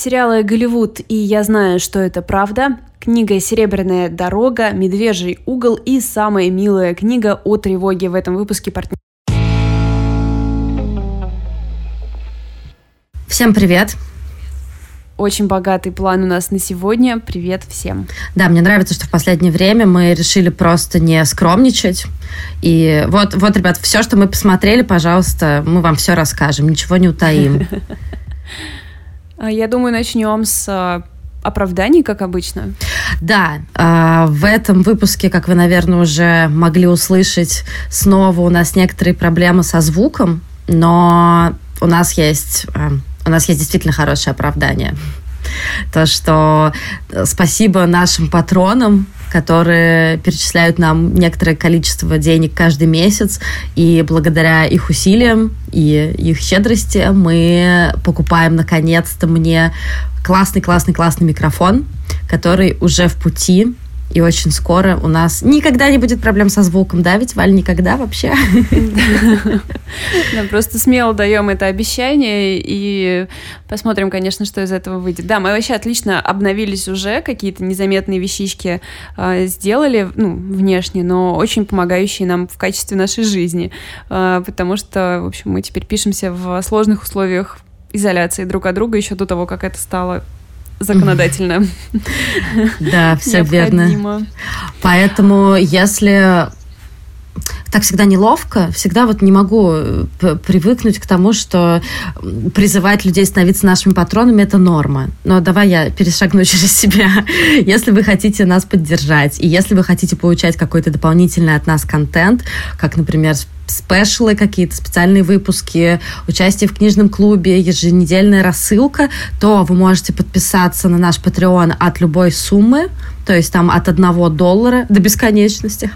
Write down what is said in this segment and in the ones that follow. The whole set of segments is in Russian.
Сериалы «Голливуд» и «Я знаю, что это правда», книга «Серебряная дорога», «Медвежий угол» и самая милая книга о тревоге в этом выпуске партнер. Всем привет! Очень богатый план у нас на сегодня. Привет всем. Да, мне нравится, что в последнее время мы решили просто не скромничать. И вот, вот, ребят, все, что мы посмотрели, пожалуйста, мы вам все расскажем, ничего не утаим. А, я думаю, начнем с а, оправданий, как обычно. Да, а, в этом выпуске, как вы, наверное, уже могли услышать, снова у нас некоторые проблемы со звуком, но у нас есть, у нас есть действительно хорошее оправдание. То, что э, спасибо нашим патронам, которые перечисляют нам некоторое количество денег каждый месяц, и благодаря их усилиям и их щедрости мы покупаем наконец-то мне классный-классный-классный микрофон, который уже в пути, и очень скоро у нас никогда не будет проблем со звуком, да, ведь, Валь, никогда вообще? Да, просто смело даем это обещание и посмотрим, конечно, что из этого выйдет. Да, мы вообще отлично обновились уже, какие-то незаметные вещички э, сделали, ну, внешне, но очень помогающие нам в качестве нашей жизни, э, потому что, в общем, мы теперь пишемся в сложных условиях изоляции друг от друга еще до того, как это стало законодательно. Да, все верно. Поэтому, если так всегда неловко, всегда вот не могу э, привыкнуть к тому, что призывать людей становиться нашими патронами – это норма. Но давай я перешагну через себя. Если вы хотите нас поддержать, и если вы хотите получать какой-то дополнительный от нас контент, как, например, спешлы какие-то, специальные выпуски, участие в книжном клубе, еженедельная рассылка, то вы можете подписаться на наш Patreon от любой суммы, то есть там от одного доллара до бесконечности.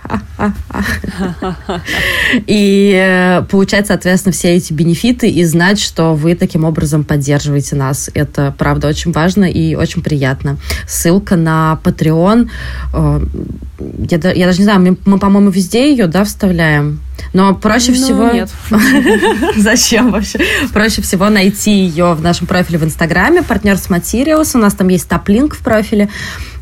И э, получать, соответственно, все эти бенефиты и знать, что вы таким образом поддерживаете нас. Это, правда, очень важно и очень приятно. Ссылка на Patreon. Я, я даже не знаю, мы, мы по-моему, везде ее, да, вставляем? Но проще ну, всего... Нет. Зачем вообще? Проще всего найти ее в нашем профиле в Инстаграме, партнер с Materials. У нас там есть топ-линк в профиле.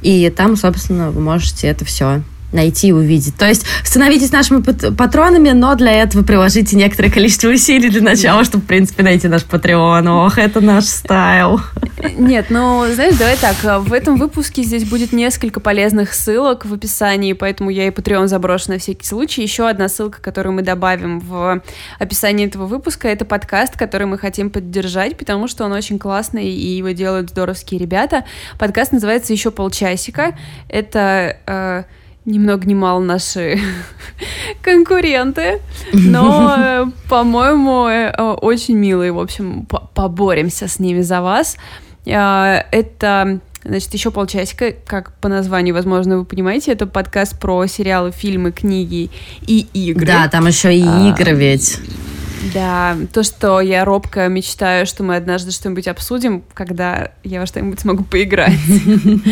И там, собственно, вы можете это все найти и увидеть. То есть становитесь нашими патронами, но для этого приложите некоторое количество усилий для начала, чтобы, в принципе, найти наш Patreon. Ох, это наш стайл. Нет, ну, знаешь, давай так, в этом выпуске здесь будет несколько полезных ссылок в описании, поэтому я и Patreon заброшу на всякий случай. Еще одна ссылка, которую мы добавим в описании этого выпуска, это подкаст, который мы хотим поддержать, потому что он очень классный, и его делают здоровские ребята. Подкаст называется «Еще полчасика». Это э, ни много ни мало наши конкуренты, но, э, по-моему, э, очень милые. В общем, поборемся с ними за вас. Э, это Значит, еще полчасика, как по названию, возможно, вы понимаете, это подкаст про сериалы, фильмы, книги и игры. Да, там еще и а, игры ведь. Да, то, что я робко мечтаю, что мы однажды что-нибудь обсудим, когда я во что-нибудь смогу поиграть,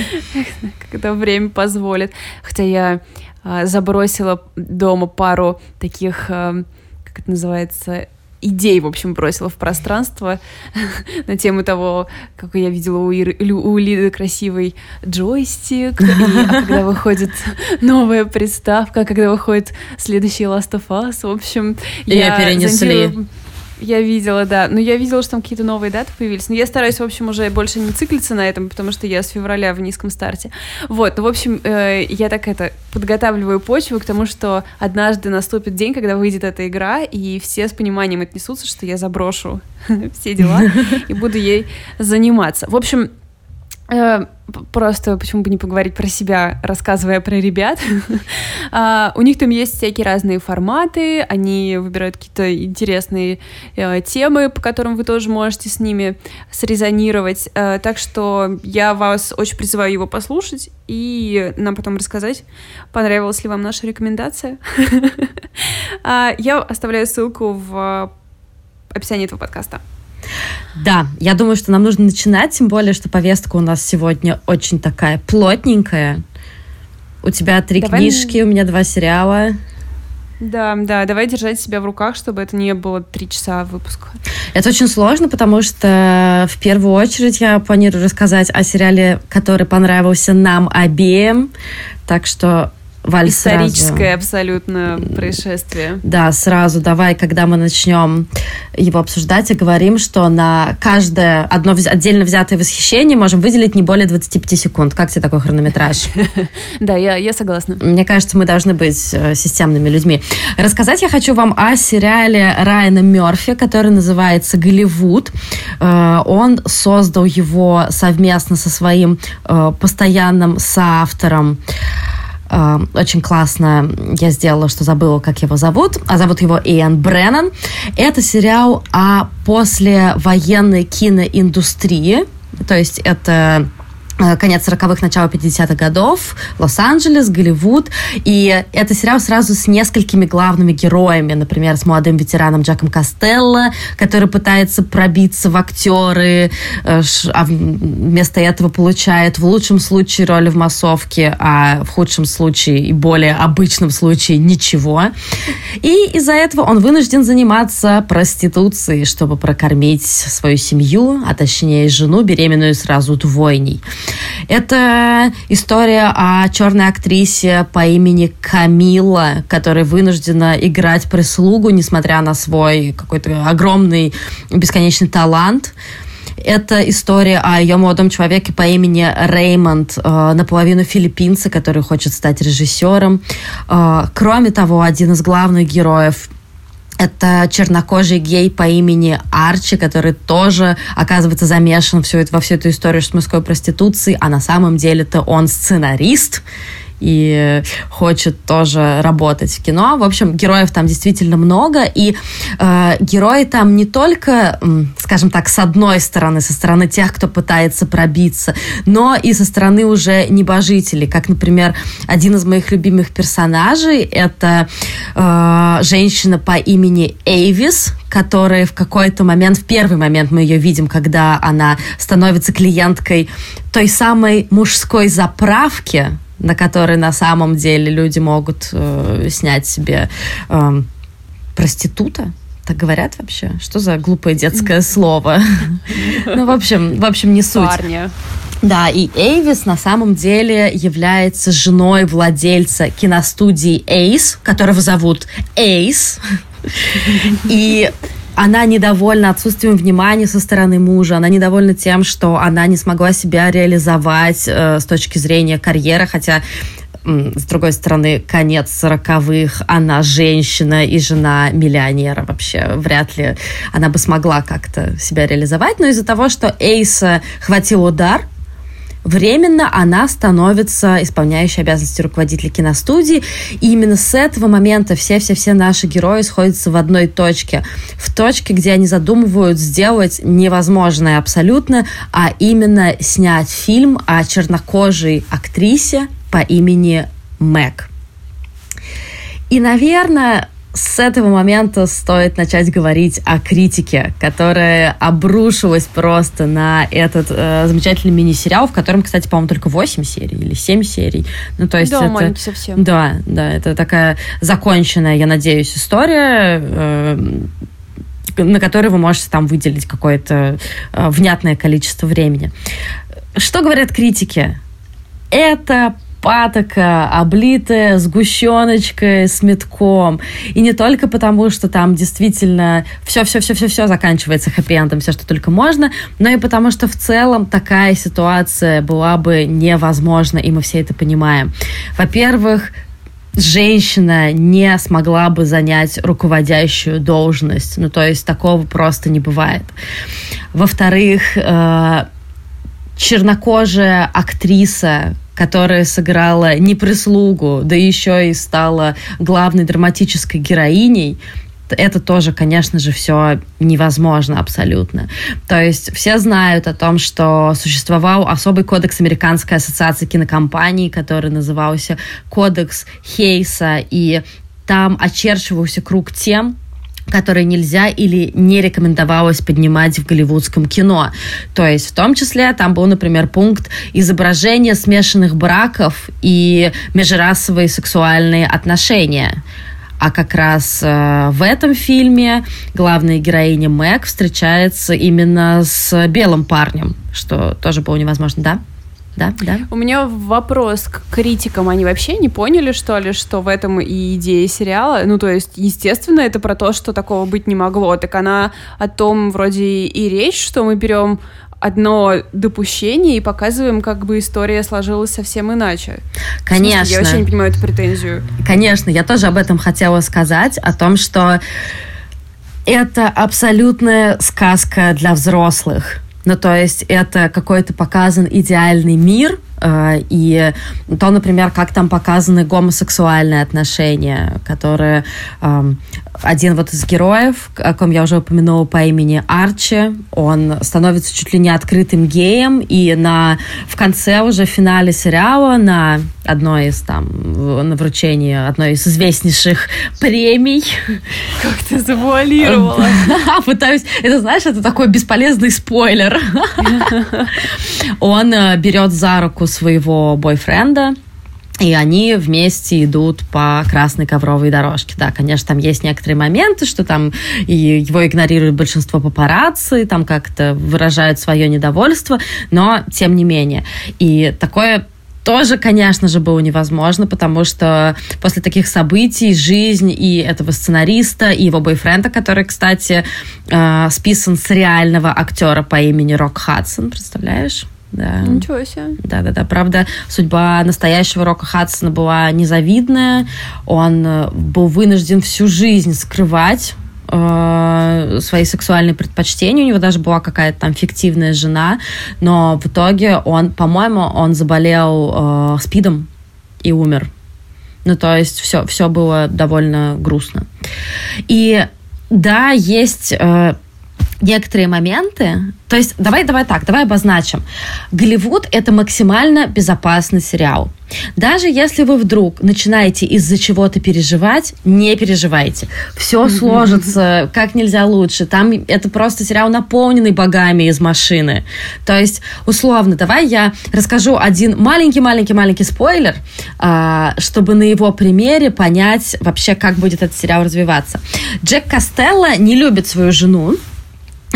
когда время позволит. Хотя я а, забросила дома пару таких, а, как это называется, идей, в общем, бросила в пространство на тему того, как я видела у, Иры, у Лиды красивый джойстик, и, а когда выходит новая приставка, когда выходит следующий Last of Us, в общем, я перенесли. Зонтирую я видела, да. Но я видела, что там какие-то новые даты появились. Но я стараюсь, в общем, уже больше не циклиться на этом, потому что я с февраля в низком старте. Вот, ну, в общем, э, я так это подготавливаю почву к тому, что однажды наступит день, когда выйдет эта игра, и все с пониманием отнесутся, что я заброшу все дела и буду ей заниматься. В общем, просто почему бы не поговорить про себя, рассказывая про ребят. а, у них там есть всякие разные форматы, они выбирают какие-то интересные э, темы, по которым вы тоже можете с ними срезонировать. Э, так что я вас очень призываю его послушать и нам потом рассказать, понравилась ли вам наша рекомендация. а, я оставляю ссылку в описании этого подкаста. Да, я думаю, что нам нужно начинать, тем более, что повестка у нас сегодня очень такая плотненькая. У тебя три Давай... книжки, у меня два сериала. Да, да, давай держать себя в руках, чтобы это не было три часа выпуска. Это очень сложно, потому что в первую очередь я планирую рассказать о сериале, который понравился нам обеим. Так что Валь, Историческое сразу... абсолютно происшествие. Да, сразу давай, когда мы начнем его обсуждать, и говорим, что на каждое одно отдельно взятое восхищение можем выделить не более 25 секунд. Как тебе такой хронометраж? Да, я, согласна. Мне кажется, мы должны быть э, системными людьми. Рассказать я хочу вам о сериале Райана Мерфи, который называется «Голливуд». Э, он создал его совместно со своим э, постоянным соавтором э, очень классно я сделала, что забыла, как его зовут. А зовут его Иэн Бреннан. Это сериал о послевоенной киноиндустрии. То есть это конец 40-х, начало 50-х годов, Лос-Анджелес, Голливуд. И это сериал сразу с несколькими главными героями. Например, с молодым ветераном Джаком Костелло, который пытается пробиться в актеры, э, а вместо этого получает в лучшем случае роли в массовке, а в худшем случае и более обычном случае ничего. И из-за этого он вынужден заниматься проституцией, чтобы прокормить свою семью, а точнее жену, беременную сразу двойней. Это история о черной актрисе по имени Камила, которая вынуждена играть прислугу, несмотря на свой какой-то огромный бесконечный талант. Это история о ее молодом человеке по имени Реймонд, э, наполовину филиппинца, который хочет стать режиссером. Э, кроме того, один из главных героев это чернокожий гей по имени Арчи, который тоже, оказывается, замешан во всю эту историю с мужской проституцией, а на самом деле-то он сценарист и хочет тоже работать в кино. В общем, героев там действительно много, и э, герои там не только, скажем так, с одной стороны, со стороны тех, кто пытается пробиться, но и со стороны уже небожителей, как, например, один из моих любимых персонажей, это э, женщина по имени Эйвис, которая в какой-то момент, в первый момент мы ее видим, когда она становится клиенткой той самой мужской заправки, на который на самом деле люди могут э, снять себе э, проститута. Так говорят вообще? Что за глупое детское слово? Ну, в общем, в общем, не суть. Парня. Да, и Эйвис на самом деле является женой владельца киностудии Ace, которого зовут Ace. И она недовольна отсутствием внимания со стороны мужа, она недовольна тем, что она не смогла себя реализовать э, с точки зрения карьеры, хотя с другой стороны, конец сороковых, она женщина и жена миллионера вообще. Вряд ли она бы смогла как-то себя реализовать. Но из-за того, что Эйса хватил удар, временно она становится исполняющей обязанности руководителя киностудии. И именно с этого момента все-все-все наши герои сходятся в одной точке. В точке, где они задумывают сделать невозможное абсолютно, а именно снять фильм о чернокожей актрисе по имени Мэг. И, наверное, с этого момента стоит начать говорить о критике, которая обрушилась просто на этот э, замечательный мини-сериал, в котором, кстати, по-моему, только 8 серий или 7 серий. Ну, то есть да, это, совсем. Да, да, это такая законченная, я надеюсь, история. Э, на которой вы можете там выделить какое-то э, внятное количество времени. Что говорят критики? Это патока, облитая сгущеночкой с метком. И не только потому, что там действительно все-все-все-все-все заканчивается хэппи-эндом, все, что только можно, но и потому, что в целом такая ситуация была бы невозможна, и мы все это понимаем. Во-первых, женщина не смогла бы занять руководящую должность. Ну, то есть такого просто не бывает. Во-вторых, э, чернокожая актриса, которая сыграла не прислугу, да еще и стала главной драматической героиней, это тоже, конечно же, все невозможно абсолютно. То есть все знают о том, что существовал особый кодекс Американской ассоциации кинокомпаний, который назывался Кодекс Хейса, и там очерчивался круг тем, которые нельзя или не рекомендовалось поднимать в голливудском кино. То есть в том числе там был, например, пункт изображения смешанных браков и межрасовые сексуальные отношения. А как раз э, в этом фильме главная героиня Мэг встречается именно с белым парнем, что тоже было невозможно, да? Да, да. У меня вопрос к критикам. Они вообще не поняли, что ли, что в этом и идея сериала? Ну, то есть, естественно, это про то, что такого быть не могло. Так она о том вроде и речь, что мы берем одно допущение и показываем, как бы история сложилась совсем иначе. Конечно. Смысле, я вообще не понимаю эту претензию. Конечно, я тоже об этом хотела сказать, о том, что это абсолютная сказка для взрослых. Ну, то есть это какой-то показан идеальный мир, э, и то, например, как там показаны гомосексуальные отношения, которые эм, один вот из героев, о ком я уже упомянула по имени Арчи, он становится чуть ли не открытым геем, и на, в конце уже в финале сериала на одной из там, на вручении одной из известнейших премий. Как ты завуалировала? Пытаюсь, это знаешь, это такой бесполезный спойлер. Он э, берет за руку своего бойфренда, и они вместе идут по красной ковровой дорожке. Да, конечно, там есть некоторые моменты, что там и его игнорирует большинство папарацци, там как-то выражают свое недовольство, но тем не менее. И такое тоже, конечно же, было невозможно, потому что после таких событий жизнь и этого сценариста, и его бойфренда, который, кстати, э, списан с реального актера по имени Рок Хадсон, представляешь? Да. Ничего себе. Да-да-да. Правда, судьба настоящего Рока Хадсона была незавидная. Он э, был вынужден всю жизнь скрывать э, свои сексуальные предпочтения. У него даже была какая-то там фиктивная жена. Но в итоге он, по-моему, он заболел э, спидом и умер. Ну, то есть все, все было довольно грустно. И да, есть э, некоторые моменты. То есть, давай, давай так, давай обозначим. Голливуд – это максимально безопасный сериал. Даже если вы вдруг начинаете из-за чего-то переживать, не переживайте. Все сложится как нельзя лучше. Там это просто сериал, наполненный богами из машины. То есть, условно, давай я расскажу один маленький-маленький-маленький спойлер, а, чтобы на его примере понять вообще, как будет этот сериал развиваться. Джек Костелло не любит свою жену,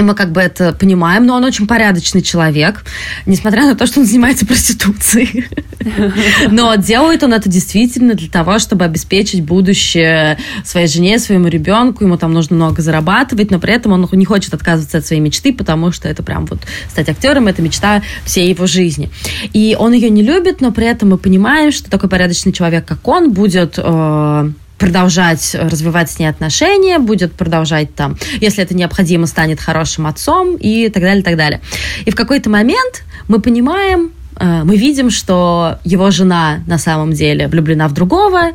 мы как бы это понимаем, но он очень порядочный человек, несмотря на то, что он занимается проституцией. Но делает он это действительно для того, чтобы обеспечить будущее своей жене, своему ребенку. Ему там нужно много зарабатывать, но при этом он не хочет отказываться от своей мечты, потому что это прям вот стать актером, это мечта всей его жизни. И он ее не любит, но при этом мы понимаем, что такой порядочный человек, как он, будет э, продолжать развивать с ней отношения, будет продолжать там, если это необходимо, станет хорошим отцом и так далее, так далее. И в какой-то момент мы понимаем, э, мы видим, что его жена на самом деле влюблена в другого,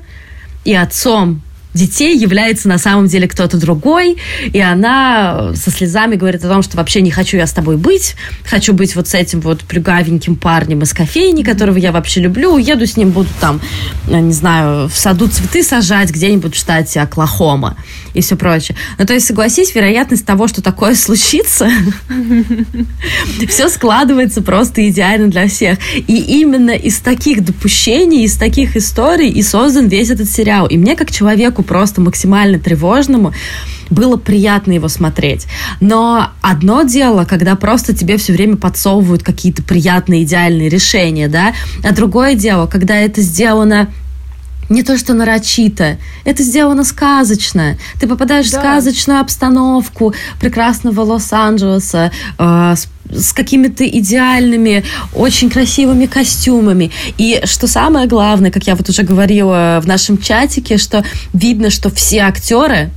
и отцом детей является на самом деле кто-то другой, и она со слезами говорит о том, что вообще не хочу я с тобой быть, хочу быть вот с этим вот плюгавеньким парнем из кофейни, которого я вообще люблю, уеду с ним, буду там, не знаю, в саду цветы сажать где-нибудь в штате Оклахома и все прочее. Ну, то есть, согласись, вероятность того, что такое случится, все складывается просто идеально для всех. И именно из таких допущений, из таких историй и создан весь этот сериал. И мне, как человеку просто максимально тревожному, было приятно его смотреть. Но одно дело, когда просто тебе все время подсовывают какие-то приятные, идеальные решения, да, а другое дело, когда это сделано не то что нарочито, это сделано сказочно. Ты попадаешь да. в сказочную обстановку прекрасного Лос-Анджелеса э, с, с какими-то идеальными, очень красивыми костюмами. И что самое главное, как я вот уже говорила в нашем чатике, что видно, что все актеры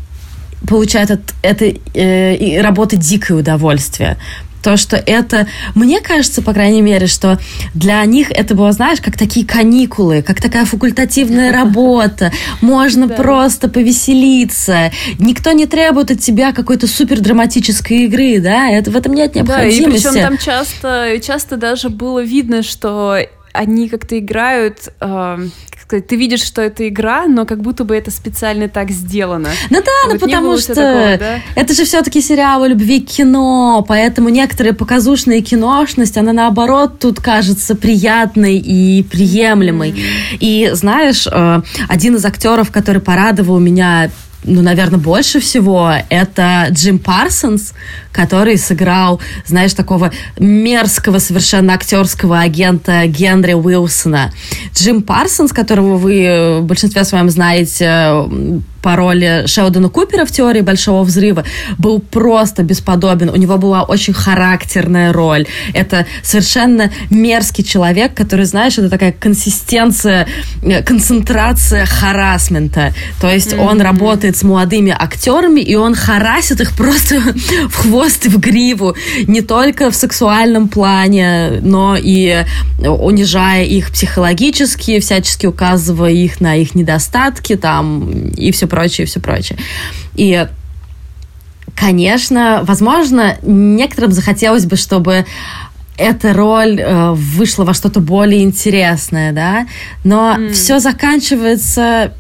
получают от этой э, работы дикое удовольствие то, что это, мне кажется, по крайней мере, что для них это было, знаешь, как такие каникулы, как такая факультативная работа. Можно просто повеселиться. Никто не требует от тебя какой-то супер драматической игры, да? Это в этом нет необходимости. Да, и причем там часто, часто даже было видно, что они как-то играют, э, как сказать, ты видишь, что это игра, но как будто бы это специально так сделано. Ну да, вот ну потому что такого, да? это же все-таки сериал о любви к кино, поэтому некоторые показушные киношность, она наоборот тут кажется приятной и приемлемой. Mm-hmm. И знаешь, э, один из актеров, который порадовал меня ну, наверное, больше всего, это Джим Парсонс, который сыграл, знаешь, такого мерзкого совершенно актерского агента Генри Уилсона. Джим Парсонс, которого вы в большинстве своем знаете по роли Шелдона Купера в «Теории большого взрыва» был просто бесподобен. У него была очень характерная роль. Это совершенно мерзкий человек, который, знаешь, это такая консистенция, э, концентрация харасмента. То есть mm-hmm. он работает с молодыми актерами, и он харасит их просто в хвост и в гриву. Не только в сексуальном плане, но и унижая их психологически, всячески указывая их на их недостатки там и все прочее, и все прочее. И Конечно, возможно, некоторым захотелось бы, чтобы эта роль э, вышла во что-то более интересное, да, но mm. все заканчивается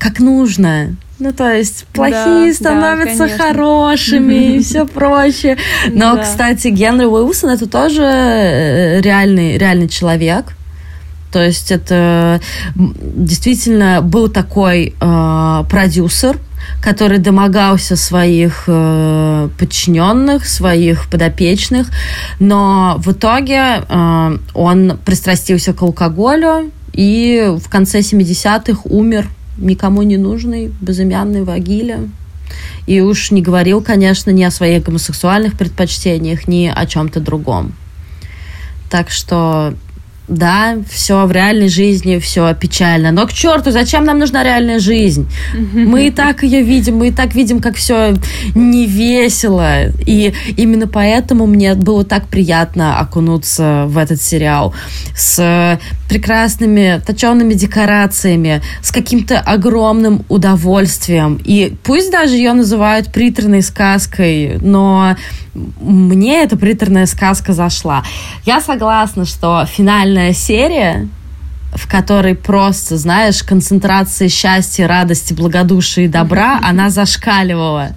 как нужно. Ну, то есть плохие да, становятся да, хорошими и все прочее. Но, да. кстати, Генри Уилсон это тоже э, реальный, реальный человек. То есть это действительно был такой э, продюсер, который домогался своих э, подчиненных, своих подопечных, но в итоге э, он пристрастился к алкоголю и в конце 70-х умер никому не нужный, безымянный вагиле. И уж не говорил, конечно, ни о своих гомосексуальных предпочтениях, ни о чем-то другом. Так что да, все в реальной жизни, все печально. Но к черту, зачем нам нужна реальная жизнь? Мы и так ее видим, мы и так видим, как все не весело. И именно поэтому мне было так приятно окунуться в этот сериал с прекрасными точенными декорациями, с каким-то огромным удовольствием. И пусть даже ее называют приторной сказкой, но мне эта приторная сказка зашла. Я согласна, что финальная серия в которой просто, знаешь, концентрация счастья, радости, благодушия и добра, она зашкаливала.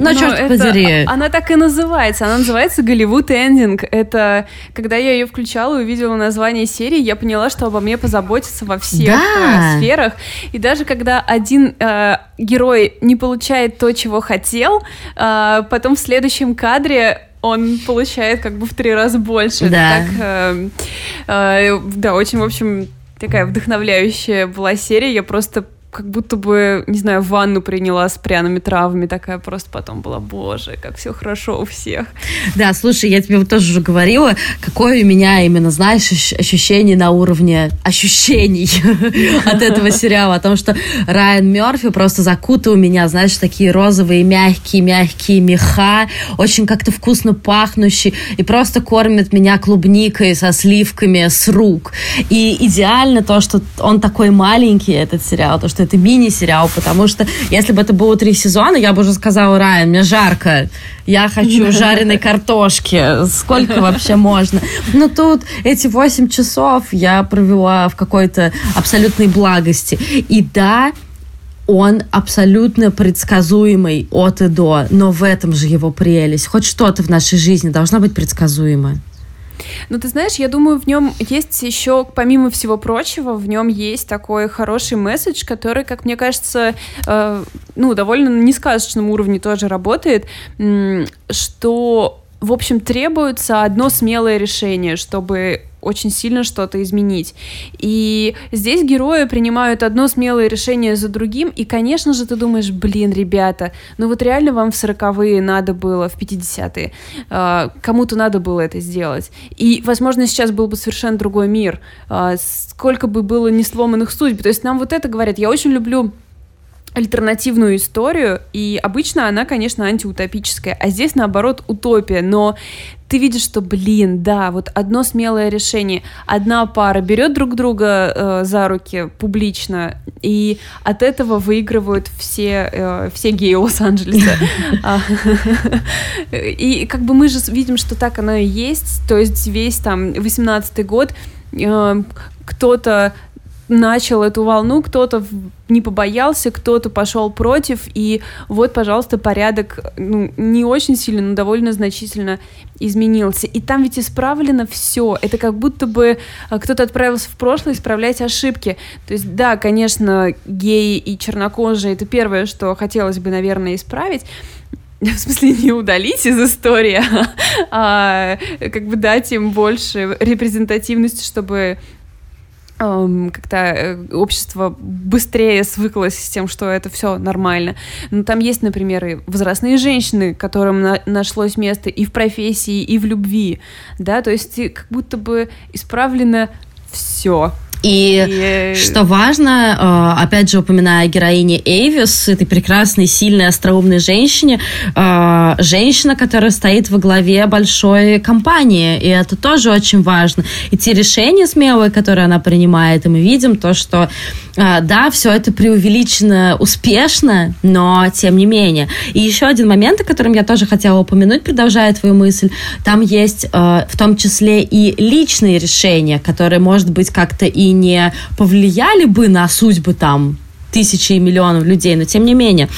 Ну, черт это, подери. Она так и называется. Она называется Голливуд Эндинг. Это когда я ее включала и увидела название серии, я поняла, что обо мне позаботятся во всех да. э, сферах. И даже когда один э, герой не получает то, чего хотел, э, потом в следующем кадре он получает как бы в три раза больше. Да. Так, э, э, да, очень, в общем, такая вдохновляющая была серия. Я просто как будто бы, не знаю, ванну приняла с пряными травами, такая просто потом была, боже, как все хорошо у всех. Да, слушай, я тебе вот тоже уже говорила, какое у меня именно, знаешь, ощущение на уровне ощущений от этого сериала, о том, что Райан Мерфи просто закутал меня, знаешь, такие розовые, мягкие, мягкие меха, очень как-то вкусно пахнущие, и просто кормит меня клубникой со сливками с рук. И идеально то, что он такой маленький, этот сериал, то, что что это мини-сериал, потому что если бы это было три сезона, я бы уже сказала, Райан, мне жарко, я хочу жареной картошки, сколько вообще можно? Но тут эти восемь часов я провела в какой-то абсолютной благости. И да, он абсолютно предсказуемый от и до, но в этом же его прелесть. Хоть что-то в нашей жизни должно быть предсказуемо. Ну, ты знаешь, я думаю, в нем есть еще, помимо всего прочего, в нем есть такой хороший месседж, который, как мне кажется, э, ну, довольно на несказочном уровне тоже работает, что в общем, требуется одно смелое решение, чтобы очень сильно что-то изменить. И здесь герои принимают одно смелое решение за другим, и, конечно же, ты думаешь, блин, ребята, ну вот реально вам в сороковые надо было, в 50-е, э, а, кому-то надо было это сделать. И, возможно, сейчас был бы совершенно другой мир, э, сколько бы было не сломанных судеб. То есть нам вот это говорят. Я очень люблю альтернативную историю, и обычно она, конечно, антиутопическая, а здесь, наоборот, утопия, но ты видишь, что, блин, да, вот одно смелое решение, одна пара берет друг друга э, за руки публично, и от этого выигрывают все, э, все геи Лос-Анджелеса. И как бы мы же видим, что так оно и есть, то есть весь там 18-й год э, кто-то начал эту волну, кто-то не побоялся, кто-то пошел против, и вот, пожалуйста, порядок ну, не очень сильно, но довольно значительно изменился. И там ведь исправлено все. Это как будто бы а, кто-то отправился в прошлое исправлять ошибки. То есть, да, конечно, геи и чернокожие — это первое, что хотелось бы, наверное, исправить, в смысле не удалить из истории, а как бы дать им больше репрезентативности, чтобы как-то э, общество быстрее свыклось с тем, что это все нормально. Но там есть, например, и возрастные женщины, которым на нашлось место и в профессии, и в любви, да, то есть как будто бы исправлено все. И, и что важно, э, опять же, упоминая героине Эйвис, этой прекрасной, сильной, остроумной женщине, э, женщина, которая стоит во главе большой компании, и это тоже очень важно. И те решения смелые, которые она принимает, и мы видим то, что да, все это преувеличено успешно, но тем не менее. И еще один момент, о котором я тоже хотела упомянуть, продолжая твою мысль, там есть в том числе и личные решения, которые, может быть, как-то и не повлияли бы на судьбы там тысячи и миллионов людей, но тем не менее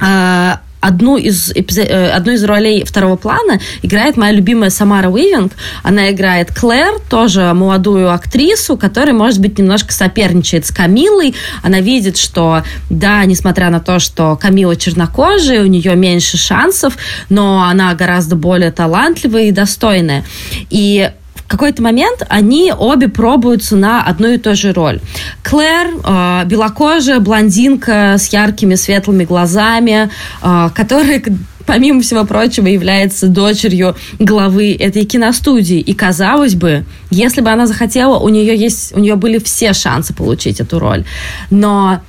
а, одну из. Э, одну из ролей второго плана играет моя любимая Самара Уивинг. Она играет Клэр, тоже молодую актрису, которая, может быть, немножко соперничает с Камилой. Она видит, что, да, несмотря на то, что Камила чернокожая, у нее меньше шансов, но она гораздо более талантливая и достойная. И в какой-то момент они обе пробуются на одну и ту же роль. Клэр, э, белокожая блондинка с яркими светлыми глазами, э, которая помимо всего прочего, является дочерью главы этой киностудии. И казалось бы, если бы она захотела, у нее есть, у нее были все шансы получить эту роль. Но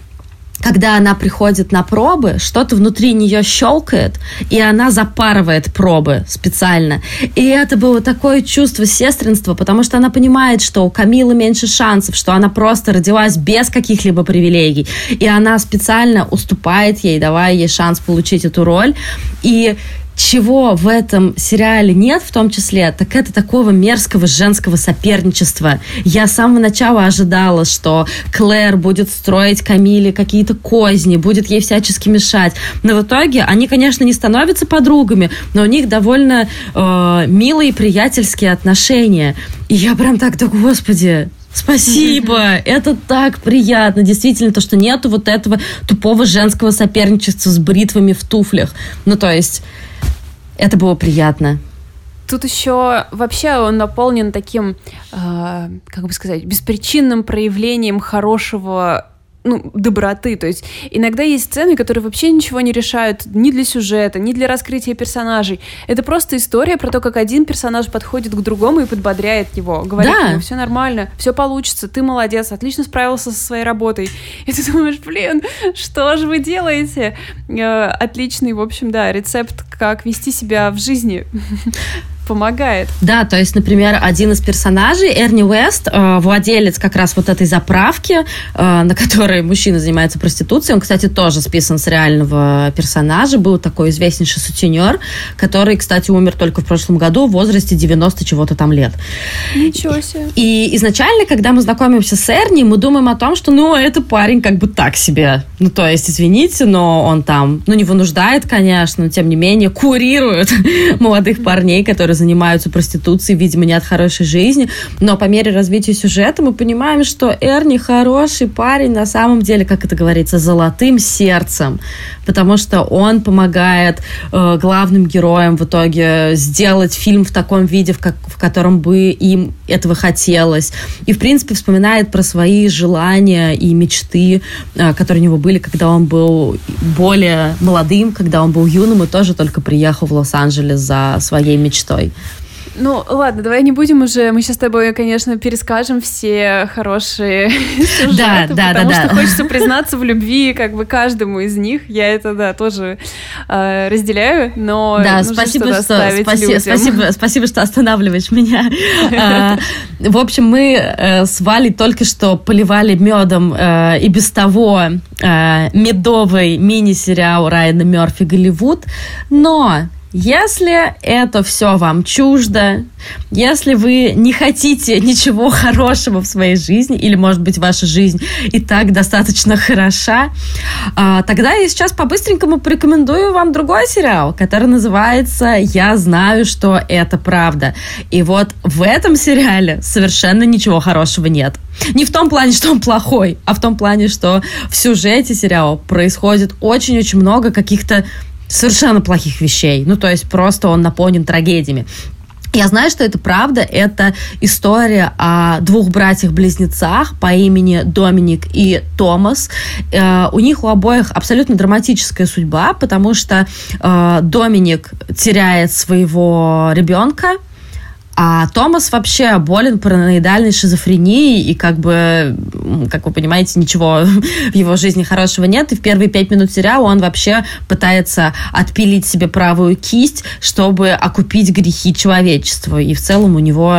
когда она приходит на пробы, что-то внутри нее щелкает, и она запарывает пробы специально. И это было такое чувство сестринства, потому что она понимает, что у Камилы меньше шансов, что она просто родилась без каких-либо привилегий, и она специально уступает ей, давая ей шанс получить эту роль. И чего в этом сериале нет, в том числе, так это такого мерзкого женского соперничества. Я с самого начала ожидала, что Клэр будет строить Камиле какие-то козни, будет ей всячески мешать. Но в итоге они, конечно, не становятся подругами, но у них довольно э, милые приятельские отношения. И я прям так, да господи, Спасибо, это так приятно. Действительно, то, что нету вот этого тупого женского соперничества с бритвами в туфлях. Ну, то есть, это было приятно. Тут еще вообще он наполнен таким, э, как бы сказать, беспричинным проявлением хорошего ну, доброты. То есть иногда есть сцены, которые вообще ничего не решают ни для сюжета, ни для раскрытия персонажей. Это просто история про то, как один персонаж подходит к другому и подбодряет его. Говорит да. ему, все нормально, все получится, ты молодец, отлично справился со своей работой. И ты думаешь, блин, что же вы делаете? Э, отличный, в общем, да, рецепт, как вести себя в жизни помогает. Да, то есть, например, один из персонажей, Эрни Уэст, э, владелец как раз вот этой заправки, э, на которой мужчина занимается проституцией, он, кстати, тоже списан с реального персонажа, был такой известнейший сутенер, который, кстати, умер только в прошлом году в возрасте 90 чего-то там лет. Ничего себе. И изначально, когда мы знакомимся с Эрни, мы думаем о том, что, ну, это парень как бы так себе. Ну, то есть, извините, но он там, ну, не вынуждает, конечно, но тем не менее курирует молодых парней, которые занимаются проституцией, видимо, не от хорошей жизни. Но по мере развития сюжета мы понимаем, что Эрни хороший парень, на самом деле, как это говорится, золотым сердцем. Потому что он помогает э, главным героям в итоге сделать фильм в таком виде, в, как, в котором бы им этого хотелось. И, в принципе, вспоминает про свои желания и мечты, э, которые у него были, когда он был более молодым, когда он был юным и тоже только приехал в Лос-Анджелес за своей мечтой. Ну, ладно, давай не будем уже. Мы сейчас с тобой, конечно, перескажем все хорошие сюжеты, да, да, потому да, что да. хочется признаться в любви как бы каждому из них. Я это, да, тоже э, разделяю, но да, спасибо, что, спаси, спасибо, спасибо, что останавливаешь меня. А, в общем, мы э, с Валей только что поливали медом э, и без того э, медовый мини-сериал Райана Мерфи «Голливуд», но если это все вам чуждо, если вы не хотите ничего хорошего в своей жизни, или, может быть, ваша жизнь и так достаточно хороша, а, тогда я сейчас по-быстренькому порекомендую вам другой сериал, который называется «Я знаю, что это правда». И вот в этом сериале совершенно ничего хорошего нет. Не в том плане, что он плохой, а в том плане, что в сюжете сериала происходит очень-очень много каких-то совершенно плохих вещей. Ну, то есть просто он наполнен трагедиями. Я знаю, что это правда. Это история о двух братьях-близнецах по имени Доминик и Томас. Э, у них у обоих абсолютно драматическая судьба, потому что э, Доминик теряет своего ребенка, а Томас вообще болен параноидальной шизофренией, и как бы, как вы понимаете, ничего в его жизни хорошего нет. И в первые пять минут сериала он вообще пытается отпилить себе правую кисть, чтобы окупить грехи человечества. И в целом у него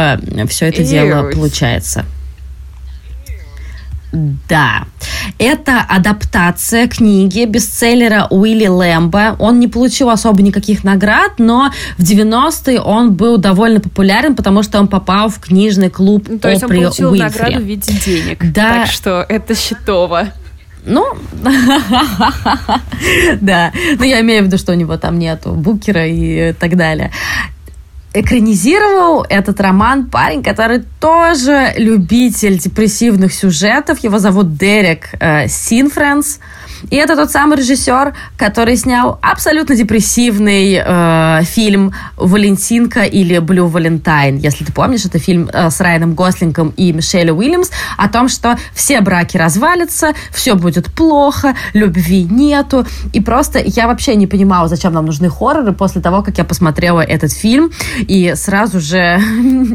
все это дело получается. Да. Это адаптация книги бестселлера Уилли Лэмбо. Он не получил особо никаких наград, но в 90-е он был довольно популярен, потому что он попал в книжный клуб ну, То есть он получил Уильфри. награду в виде денег. Да. Так что это счетово. Ну, да. Но я имею в виду, что у него там нету букера и так далее экранизировал этот роман парень, который тоже любитель депрессивных сюжетов. Его зовут Дерек э, Синфренс. И это тот самый режиссер, который снял абсолютно депрессивный э, фильм «Валентинка» или «Блю Валентайн». Если ты помнишь, это фильм э, с Райаном Гослингом и Мишель Уильямс о том, что все браки развалятся, все будет плохо, любви нету. И просто я вообще не понимала, зачем нам нужны хорроры после того, как я посмотрела этот фильм. И сразу же,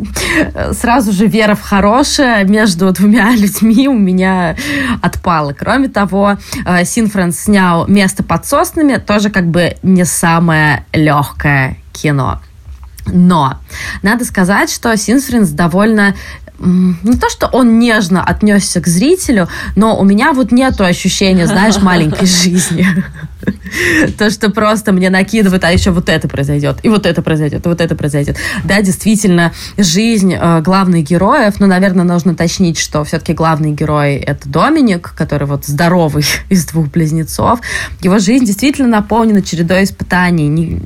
сразу же вера в хорошее между двумя людьми у меня отпала. Кроме того, э, Синфрен снял «Место под соснами», тоже как бы не самое легкое кино. Но надо сказать, что Синфринс довольно не то, что он нежно отнесся к зрителю, но у меня вот нету ощущения, знаешь, маленькой жизни. То, что просто мне накидывают, а еще вот это произойдет, и вот это произойдет, и вот это произойдет. Да, действительно, жизнь э, главных героев, ну, наверное, нужно уточнить, что все-таки главный герой — это Доминик, который вот здоровый из двух близнецов. Его жизнь действительно наполнена чередой испытаний. Не,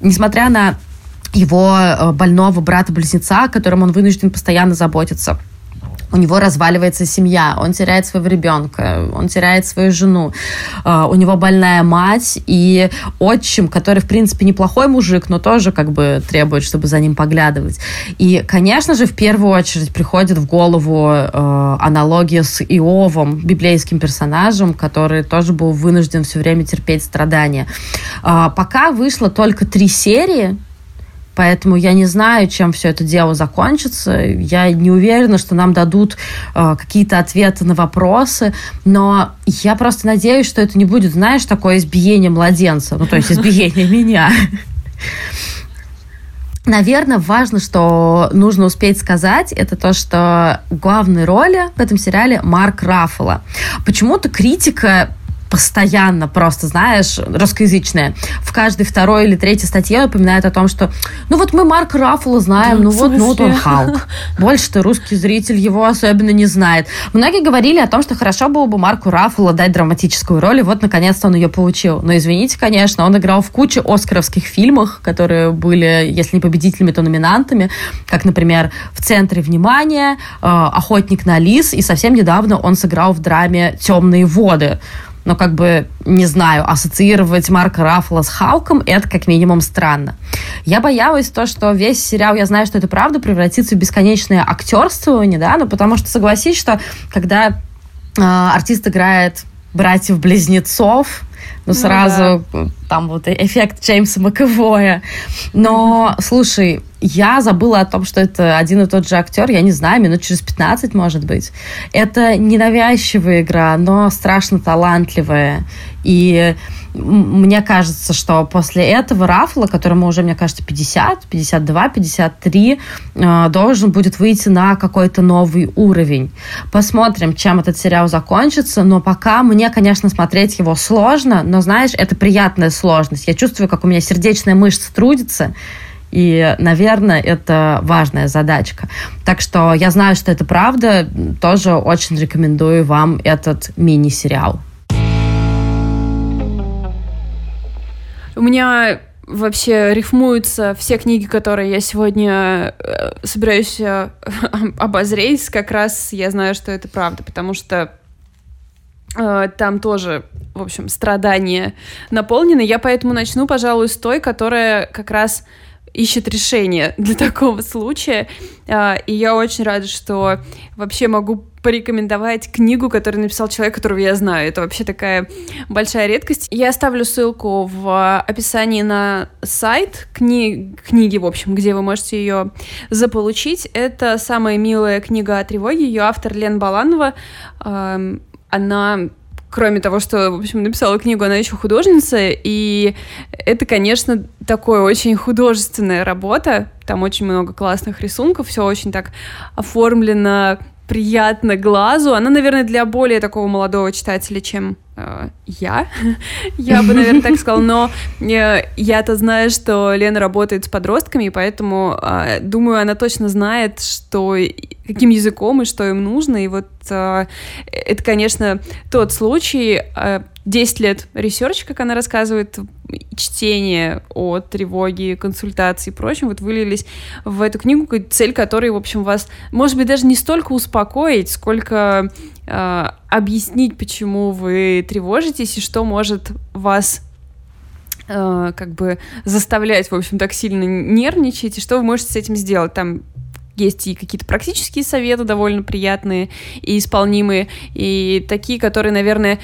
несмотря на его э, больного брата-близнеца, о котором он вынужден постоянно заботиться у него разваливается семья, он теряет своего ребенка, он теряет свою жену, э, у него больная мать и отчим, который, в принципе, неплохой мужик, но тоже как бы требует, чтобы за ним поглядывать. И, конечно же, в первую очередь приходит в голову э, аналогия с Иовом, библейским персонажем, который тоже был вынужден все время терпеть страдания. Пока вышло только три серии, Поэтому я не знаю, чем все это дело закончится. Я не уверена, что нам дадут э, какие-то ответы на вопросы. Но я просто надеюсь, что это не будет, знаешь, такое избиение младенца. Ну, то есть избиение меня. Наверное, важно, что нужно успеть сказать, это то, что главной роли в этом сериале Марк Раффало. Почему-то критика постоянно просто, знаешь, русскоязычная. В каждой второй или третьей статье упоминают о том, что ну вот мы Марк Раффало знаем, ну, ну вот, ну вот он Халк. Больше-то русский зритель его особенно не знает. Многие говорили о том, что хорошо было бы Марку Раффало дать драматическую роль, и вот наконец-то он ее получил. Но извините, конечно, он играл в куче оскаровских фильмах, которые были, если не победителями, то номинантами, как, например, «В центре внимания», э, «Охотник на лис», и совсем недавно он сыграл в драме «Темные воды», но как бы, не знаю, ассоциировать Марка Раффала с Халком, это как минимум странно. Я боялась то, что весь сериал, я знаю, что это правда, превратится в бесконечное актерствование, да, ну потому что согласись, что когда э, артист играет братьев-близнецов, ну, ну сразу да. там вот эффект Джеймса Маковоя. Но, слушай, я забыла о том, что это один и тот же актер, я не знаю, минут через 15, может быть. Это ненавязчивая игра, но страшно талантливая. И мне кажется, что после этого Рафла, которому уже, мне кажется, 50, 52, 53, должен будет выйти на какой-то новый уровень. Посмотрим, чем этот сериал закончится, но пока мне, конечно, смотреть его сложно, но, знаешь, это приятная сложность. Я чувствую, как у меня сердечная мышца трудится, и, наверное, это важная задачка. Так что я знаю, что это правда. Тоже очень рекомендую вам этот мини-сериал. У меня вообще рифмуются все книги, которые я сегодня э, собираюсь э, обозреть. Как раз я знаю, что это правда, потому что там тоже, в общем, страдания наполнены. Я поэтому начну, пожалуй, с той, которая как раз ищет решение для такого случая. А, и я очень рада, что вообще могу порекомендовать книгу, которую написал человек, которого я знаю. Это вообще такая большая редкость. Я оставлю ссылку в описании на сайт кни... книги, в общем, где вы можете ее заполучить. Это самая милая книга о тревоге. Ее автор Лен Баланова. Она кроме того, что, в общем, написала книгу, она еще художница, и это, конечно, такое очень художественная работа, там очень много классных рисунков, все очень так оформлено приятно глазу. Она, наверное, для более такого молодого читателя, чем я. я бы, наверное, так сказала. Но э, я-то знаю, что Лена работает с подростками, поэтому э, думаю, она точно знает, что каким языком и что им нужно. И вот э, это, конечно, тот случай. Э, 10 лет research, как она рассказывает, чтение о тревоге, консультации и прочем, вот вылились в эту книгу, цель которой, в общем, вас, может быть, даже не столько успокоить, сколько э, объяснить, почему вы тревожитесь и что может вас э, как бы заставлять, в общем, так сильно нервничать, и что вы можете с этим сделать. Там есть и какие-то практические советы довольно приятные и исполнимые, и такие, которые, наверное,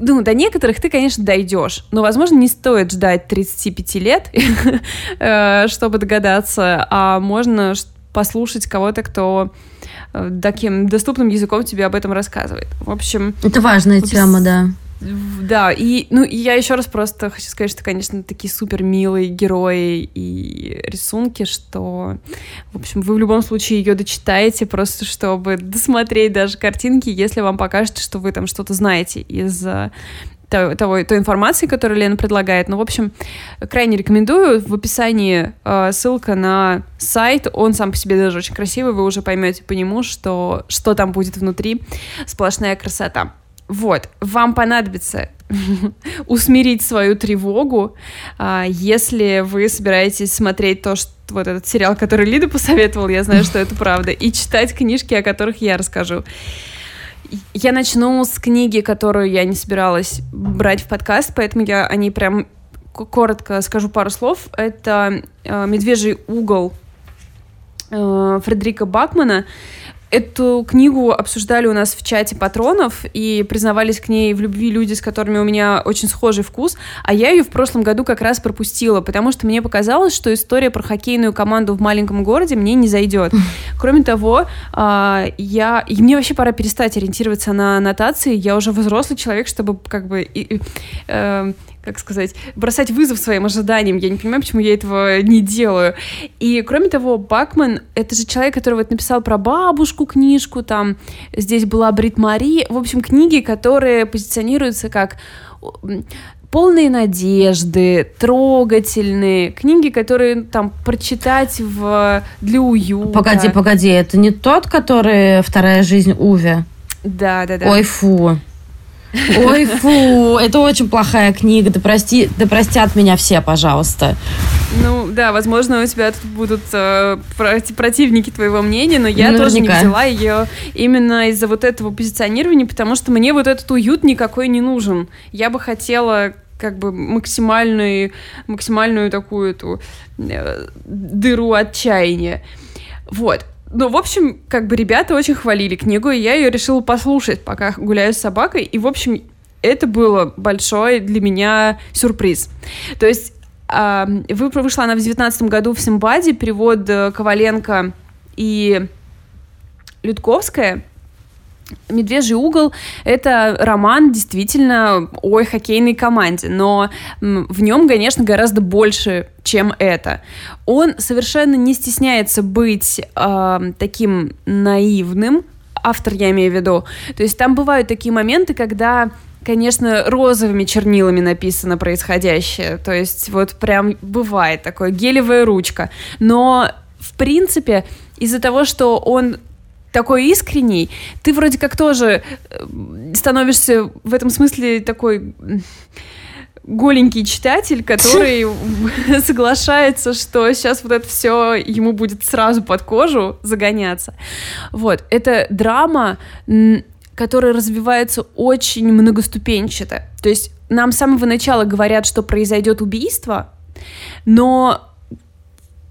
ну, до некоторых ты, конечно, дойдешь, но, возможно, не стоит ждать 35 лет, э, чтобы догадаться, а можно послушать кого-то, кто таким доступным языком тебе об этом рассказывает. В общем... Это важная тема, да. Да, и ну я еще раз просто хочу сказать, что, конечно, такие супер милые герои и рисунки, что, в общем, вы в любом случае ее дочитаете, просто чтобы досмотреть даже картинки, если вам покажется, что вы там что-то знаете из того, того, той информации, которую Лена предлагает. Ну, в общем, крайне рекомендую. В описании э, ссылка на сайт. Он сам по себе даже очень красивый. Вы уже поймете по нему, что, что там будет внутри. Сплошная красота. Вот, вам понадобится усмирить свою тревогу, а, если вы собираетесь смотреть то, что вот этот сериал, который Лида посоветовал, я знаю, что это правда, и читать книжки, о которых я расскажу. Я начну с книги, которую я не собиралась брать в подкаст, поэтому я о ней прям коротко скажу пару слов. Это э, «Медвежий угол» э, Фредерика Бакмана. Эту книгу обсуждали у нас в чате патронов и признавались к ней в любви люди, с которыми у меня очень схожий вкус, а я ее в прошлом году как раз пропустила, потому что мне показалось, что история про хоккейную команду в маленьком городе мне не зайдет. Кроме того, а, я... И мне вообще пора перестать ориентироваться на аннотации, я уже взрослый человек, чтобы как бы э, как сказать, бросать вызов своим ожиданиям. Я не понимаю, почему я этого не делаю. И, кроме того, Бакман — это же человек, который вот написал про бабушку книжку, там здесь была Брит Мари. В общем, книги, которые позиционируются как полные надежды, трогательные, книги, которые там прочитать в для уюта. Погоди, погоди, это не тот, который «Вторая жизнь Уве»? Да, да, да. Ой, фу. Ой, фу, это очень плохая книга. Да, прости, да простят меня все, пожалуйста. Ну, да, возможно, у тебя тут будут э, противники твоего мнения, но я Наверняка. тоже не взяла ее именно из-за вот этого позиционирования, потому что мне вот этот уют никакой не нужен. Я бы хотела как бы максимальную, максимальную такую эту э, дыру отчаяния. Вот. Ну, в общем, как бы ребята очень хвалили книгу, и я ее решила послушать, пока гуляю с собакой. И, в общем, это было большой для меня сюрприз. То есть вышла она в 2019 году в Симбаде, перевод э, Коваленко и Людковская. «Медвежий угол» — это роман действительно о хоккейной команде, но в нем, конечно, гораздо больше, чем это. Он совершенно не стесняется быть э, таким наивным, автор я имею в виду. То есть там бывают такие моменты, когда конечно, розовыми чернилами написано происходящее. То есть вот прям бывает такое, гелевая ручка. Но, в принципе, из-за того, что он такой искренний, ты вроде как тоже э, становишься в этом смысле такой голенький читатель, который соглашается, что сейчас вот это все ему будет сразу под кожу загоняться. Вот, это драма, которая развивается очень многоступенчато. То есть нам с самого начала говорят, что произойдет убийство, но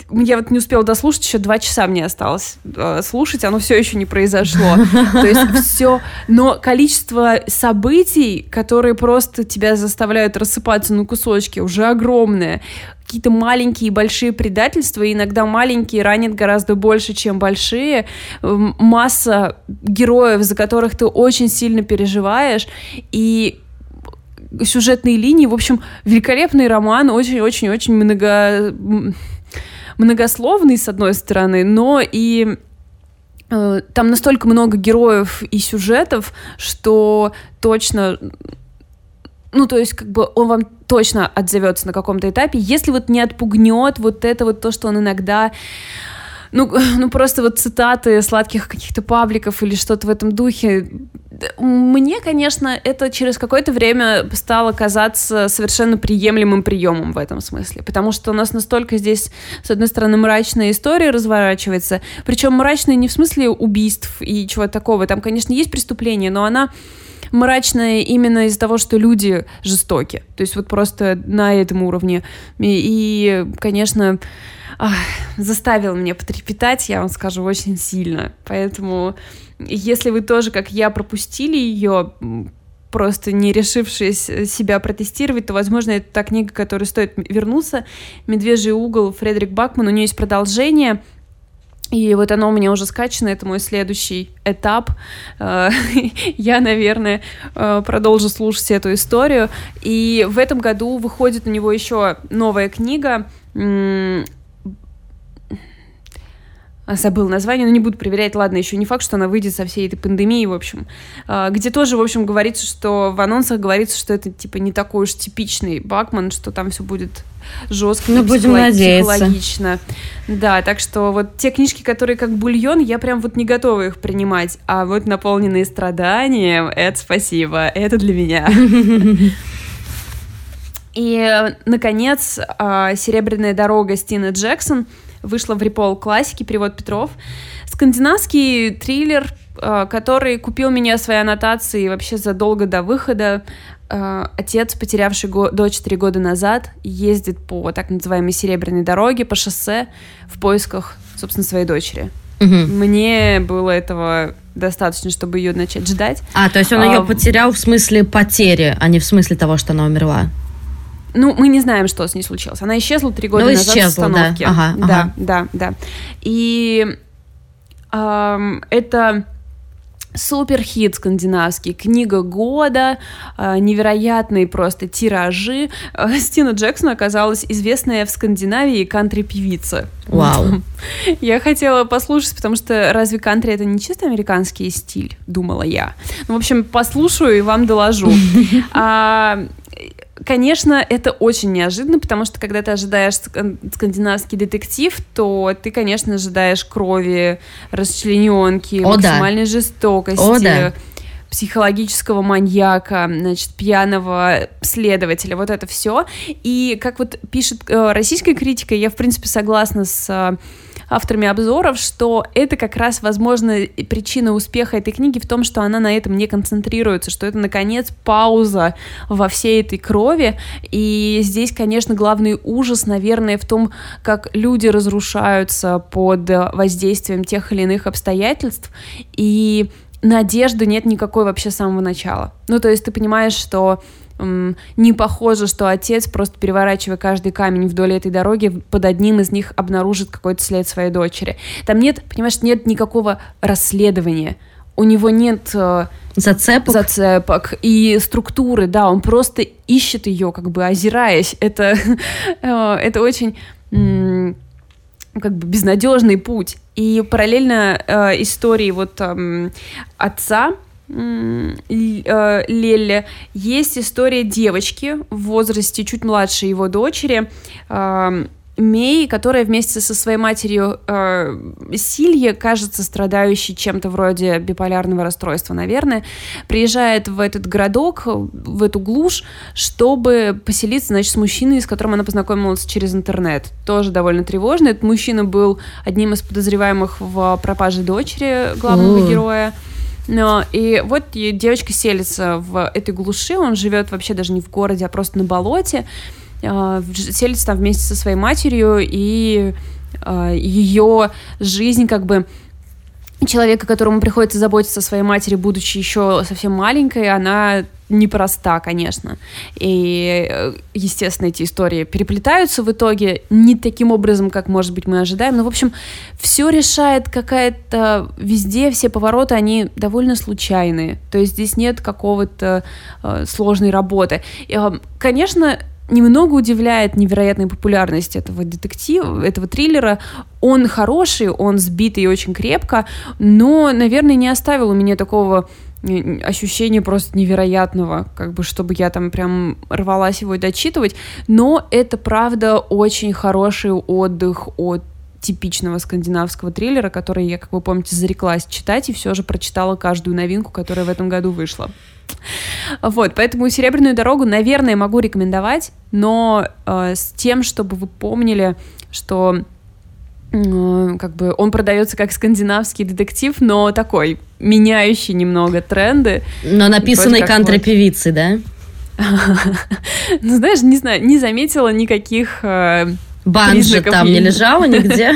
я вот не успела дослушать, еще два часа мне осталось э, слушать, оно все еще не произошло. То есть все, но количество событий, которые просто тебя заставляют рассыпаться на кусочки, уже огромное какие-то маленькие и большие предательства, и иногда маленькие ранят гораздо больше, чем большие. Масса героев, за которых ты очень сильно переживаешь, и сюжетные линии. В общем, великолепный роман, очень-очень-очень много многословный, с одной стороны, но и э, там настолько много героев и сюжетов, что точно ну, то есть, как бы он вам точно отзовется на каком-то этапе, если вот не отпугнет вот это вот то, что он иногда ну, ну просто вот цитаты сладких каких-то пабликов или что-то в этом духе. Мне, конечно, это через какое-то время стало казаться совершенно приемлемым приемом в этом смысле, потому что у нас настолько здесь, с одной стороны, мрачная история разворачивается, причем мрачная не в смысле убийств и чего такого, там, конечно, есть преступление, но она мрачная именно из-за того, что люди жестоки, то есть вот просто на этом уровне. И, и конечно, ах, заставил меня потрепетать, я вам скажу, очень сильно. Поэтому, если вы тоже, как я, пропустили ее, просто не решившись себя протестировать, то, возможно, это та книга, которой стоит вернуться. «Медвежий угол» Фредерик Бакман, у нее есть продолжение, и вот оно у меня уже скачано, это мой следующий этап. Э, я, наверное, э, продолжу слушать эту историю. И в этом году выходит у него еще новая книга а, забыл название, но не буду проверять, ладно, еще не факт, что она выйдет со всей этой пандемией, в общем, а, где тоже, в общем, говорится, что в анонсах говорится, что это, типа, не такой уж типичный Бакман, что там все будет жестко, ну, будем психолог... надеяться. психологично. Да, так что вот те книжки, которые как бульон, я прям вот не готова их принимать, а вот наполненные страданием, это спасибо, это для меня. И, наконец, а, «Серебряная дорога» Стина Джексон — вышла в Репол классики, перевод Петров. Скандинавский триллер, э, который купил меня свои аннотации вообще задолго до выхода. Э, отец, потерявший дочь три года назад, ездит по так называемой серебряной дороге, по шоссе в поисках, собственно, своей дочери. Угу. Мне было этого достаточно, чтобы ее начать ждать. А, то есть он а, ее потерял в смысле потери, а не в смысле того, что она умерла? Ну, мы не знаем, что с ней случилось. Она исчезла три года ну, назад исчезла, с остановки. Да, ага, да, ага. да, да. И эм, это супер хит скандинавский, книга года, э, невероятные просто тиражи. Э, Стина Джексон оказалась известная в Скандинавии кантри-певица. Вау. Я хотела послушать, потому что разве кантри это не чисто американский стиль, думала я. Ну, в общем, послушаю и вам доложу. Конечно, это очень неожиданно, потому что когда ты ожидаешь скандинавский детектив, то ты, конечно, ожидаешь крови, расчлененки, О, максимальной да. жестокости. О, да психологического маньяка, значит, пьяного следователя, вот это все. И как вот пишет э, российская критика, я, в принципе, согласна с э, авторами обзоров, что это как раз, возможно, причина успеха этой книги в том, что она на этом не концентрируется, что это, наконец, пауза во всей этой крови. И здесь, конечно, главный ужас, наверное, в том, как люди разрушаются под воздействием тех или иных обстоятельств. И надежды нет никакой вообще с самого начала. Ну, то есть ты понимаешь, что не похоже, что отец, просто переворачивая каждый камень вдоль этой дороги, под одним из них обнаружит какой-то след своей дочери. Там нет, понимаешь, нет никакого расследования. У него нет э, зацепок. зацепок и структуры, да, он просто ищет ее, как бы озираясь. Это, э, это очень как бы безнадежный путь. И параллельно э, истории вот э, отца э, Леле есть история девочки в возрасте чуть младше его дочери, Мей, которая вместе со своей матерью э, Силье, кажется, страдающей чем-то вроде биполярного расстройства, наверное, приезжает в этот городок, в эту глушь, чтобы поселиться, значит, с мужчиной, с которым она познакомилась через интернет. Тоже довольно тревожно. Этот мужчина был одним из подозреваемых в пропаже дочери главного mm. героя. Но, и вот девочка селится в этой глуши, он живет вообще даже не в городе, а просто на болоте. А, селится там вместе со своей матерью, и а, ее жизнь как бы человека, которому приходится заботиться о своей матери, будучи еще совсем маленькой, она непроста, конечно. И, естественно, эти истории переплетаются в итоге не таким образом, как, может быть, мы ожидаем. Но, в общем, все решает какая-то... Везде все повороты, они довольно случайные. То есть здесь нет какого-то э, сложной работы. И, э, конечно, немного удивляет невероятная популярность этого детектива, этого триллера. Он хороший, он сбитый и очень крепко, но, наверное, не оставил у меня такого ощущения просто невероятного, как бы, чтобы я там прям рвалась его дочитывать, но это, правда, очень хороший отдых от типичного скандинавского триллера, который я, как вы помните, зареклась читать и все же прочитала каждую новинку, которая в этом году вышла. Вот, поэтому «Серебряную дорогу», наверное, могу рекомендовать, но э, с тем, чтобы вы помнили, что э, как бы он продается как скандинавский детектив, но такой, меняющий немного тренды. Но написанный кантри-певицей, да? Ну, знаешь, не знаю, не заметила никаких э, Банджи там не лежало нигде?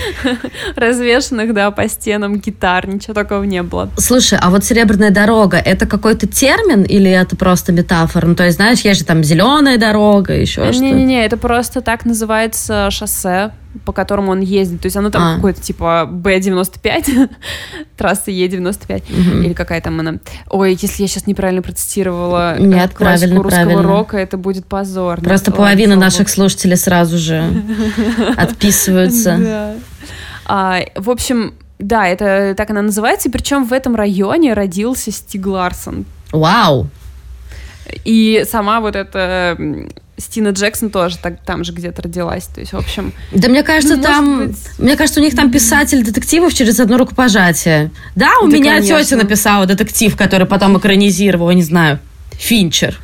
Развешенных, да, по стенам гитар, ничего такого не было. Слушай, а вот «Серебряная дорога» — это какой-то термин или это просто метафора? Ну, то есть, знаешь, есть же там «Зеленая дорога», еще что-то. Не-не-не, это просто так называется шоссе по которому он ездит. То есть оно там а. какое-то типа Б-95, трасса Е-95, угу. или какая там она. Ой, если я сейчас неправильно процитировала Нет, правильно, русского правильно. рока, это будет позор. Просто Ладно, половина наших слушателей сразу же отписываются. А, в общем, да, это так она называется. Причем в этом районе родился Стиг Ларсон. Вау! И сама вот эта Стина Джексон тоже так, там же где-то родилась. То есть, в общем... Да мне кажется, ну, там... Быть... Мне кажется, у них там писатель детективов через одно рукопожатие. Да, у да, меня конечно. тетя написала детектив, который потом экранизировал, не знаю, Финчер.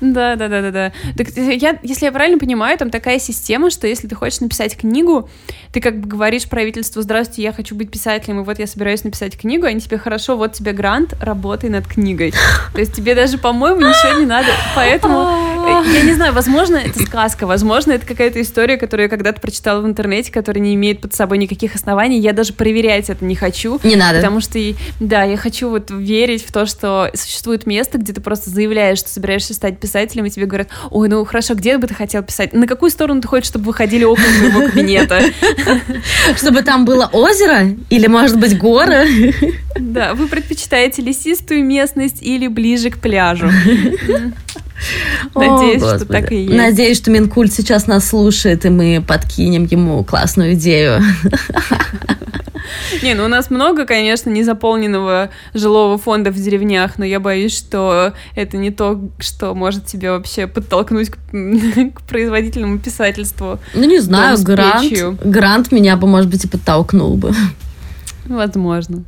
Да, да, да, да, да. Так я, если я правильно понимаю, там такая система, что если ты хочешь написать книгу, ты как бы говоришь правительству, здравствуйте, я хочу быть писателем, и вот я собираюсь написать книгу, они тебе хорошо, вот тебе грант, работай над книгой. То есть тебе даже, по-моему, ничего не надо. Поэтому, э, я не знаю, возможно, это сказка, возможно, это какая-то история, которую я когда-то прочитала в интернете, которая не имеет под собой никаких оснований. Я даже проверять это не хочу. Не надо. Потому что, да, я хочу вот верить в то, что существует место, где ты просто заявляешь, что собираешься стать писателем, писателем, и тебе говорят, ой, ну хорошо, где бы ты хотел писать? На какую сторону ты хочешь, чтобы выходили окна твоего кабинета? Чтобы там было озеро или, может быть, горы? Да, вы предпочитаете лесистую местность или ближе к пляжу? Надеюсь, что так и есть. Надеюсь, что Минкульт сейчас нас слушает, и мы подкинем ему классную идею. Не, ну у нас много, конечно, незаполненного жилого фонда в деревнях, но я боюсь, что это не то, что может тебя вообще подтолкнуть к, к производительному писательству. Ну, не знаю, грант, грант меня бы, может быть, и подтолкнул бы. Возможно.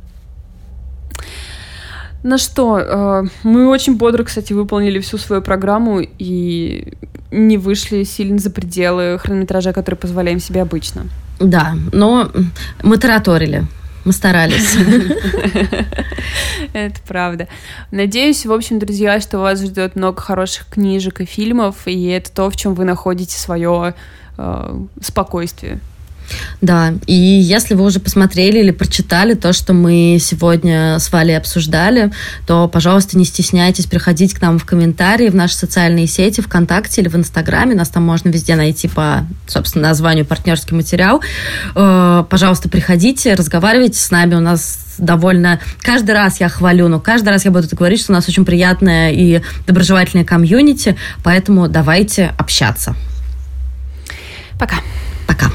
Ну что, э, мы очень бодро, кстати, выполнили всю свою программу и не вышли сильно за пределы хронометража, который позволяем себе обычно. Да, но мы тараторили. Мы старались. Это правда. Надеюсь, в общем, друзья, что вас ждет много хороших книжек и фильмов, и это то, в чем вы находите свое э, спокойствие. Да, и если вы уже посмотрели или прочитали то, что мы сегодня с Валей обсуждали, то, пожалуйста, не стесняйтесь приходить к нам в комментарии в наши социальные сети, ВКонтакте или в Инстаграме. Нас там можно везде найти по, собственно, названию «Партнерский материал». Э, пожалуйста, приходите, разговаривайте с нами. У нас довольно... Каждый раз я хвалю, но каждый раз я буду говорить, что у нас очень приятная и доброжелательная комьюнити, поэтому давайте общаться. Пока. Пока.